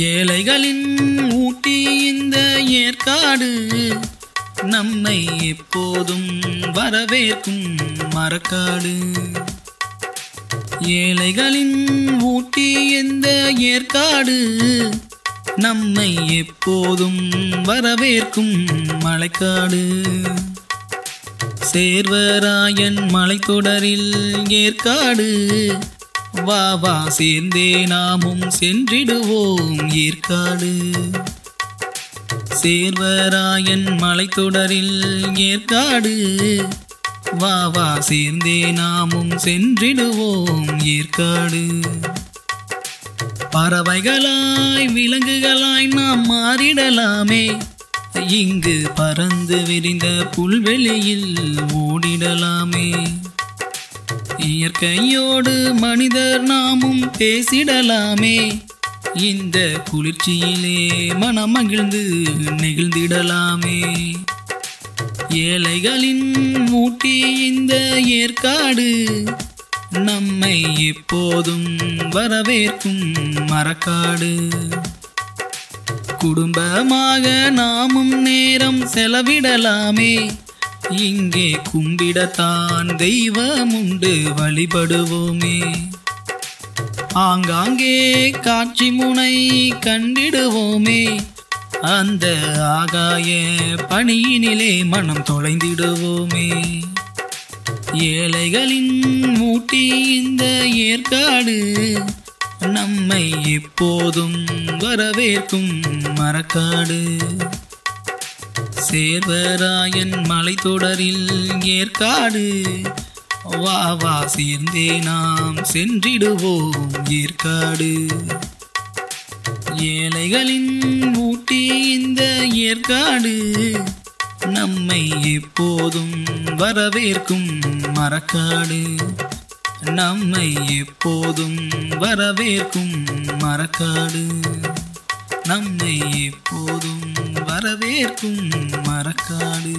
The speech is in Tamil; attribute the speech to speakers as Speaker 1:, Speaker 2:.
Speaker 1: ஏழைகளின் ஊட்டி இந்த ஏற்காடு நம்மை எப்போதும் வரவேற்கும் மரக்காடு. ஏழைகளின் ஊட்டி எந்த ஏற்காடு நம்மை எப்போதும் வரவேற்கும் மலைக்காடு. சேர்வராயன் மலைத்தொடரில் ஏற்காடு வா வா சேர்ந்தே நாமும் சென்றிடுவோம் ஏற்காடு. சேர்வராயன் மலைத்தொடரில் ஏற்காடு. வா வா சேர்ந்தே நாமும் சென்றிடுவோம் ஏற்காடு. பறவைகளாய் விலங்குகளாய் நாம் மாறிடலாமே. இங்கு பறந்து விரிந்த புல்வெளியில் ஓடிடலாமே. இயற்கையோடு மனிதர் நாமும் பேசிடலாமே. இந்த குளிர்ச்சியிலே மனம் மகிழ்ந்து நெகிழ்ந்திடலாமே. ஏழைகளின் ஊட்டி இந்த ஏற்காடு நம்மை எப்போதும் வரவேற்கும் மரக்காடு. குடும்பமாக நாமும் நேரம் செலவிடலாமே. இங்கே கும்பிடத்தான் தெய்வமுண்டு வழிபடுவோமே. ஆங்காங்கே காட்சி முனை கண்டிடுவோமே. அந்த ஆகாய பணியினிலே மனம் தொலைந்திடுவோமே. ஏழைகளின் மூட்டி இந்த ஏற்காடு நம்மை எப்போதும் வரவேற்கும் மரக்காடு. சேர்வராயன் மலைத்தொடரில் ஏற்காடு. வா வா சேர்ந்தே நாம் சென்றிடுவோம் ஏற்காடு. ஏழைகளின் ஊட்டி இந்த ஏற்காடு. நம்மை எப்போதும் வரவேற்கும் மரக்காடு. நம்மை எப்போதும் வரவேற்கும் மரக்காடு. நம்மை எப்போதும் வரவேற்கும் மரக்காடு.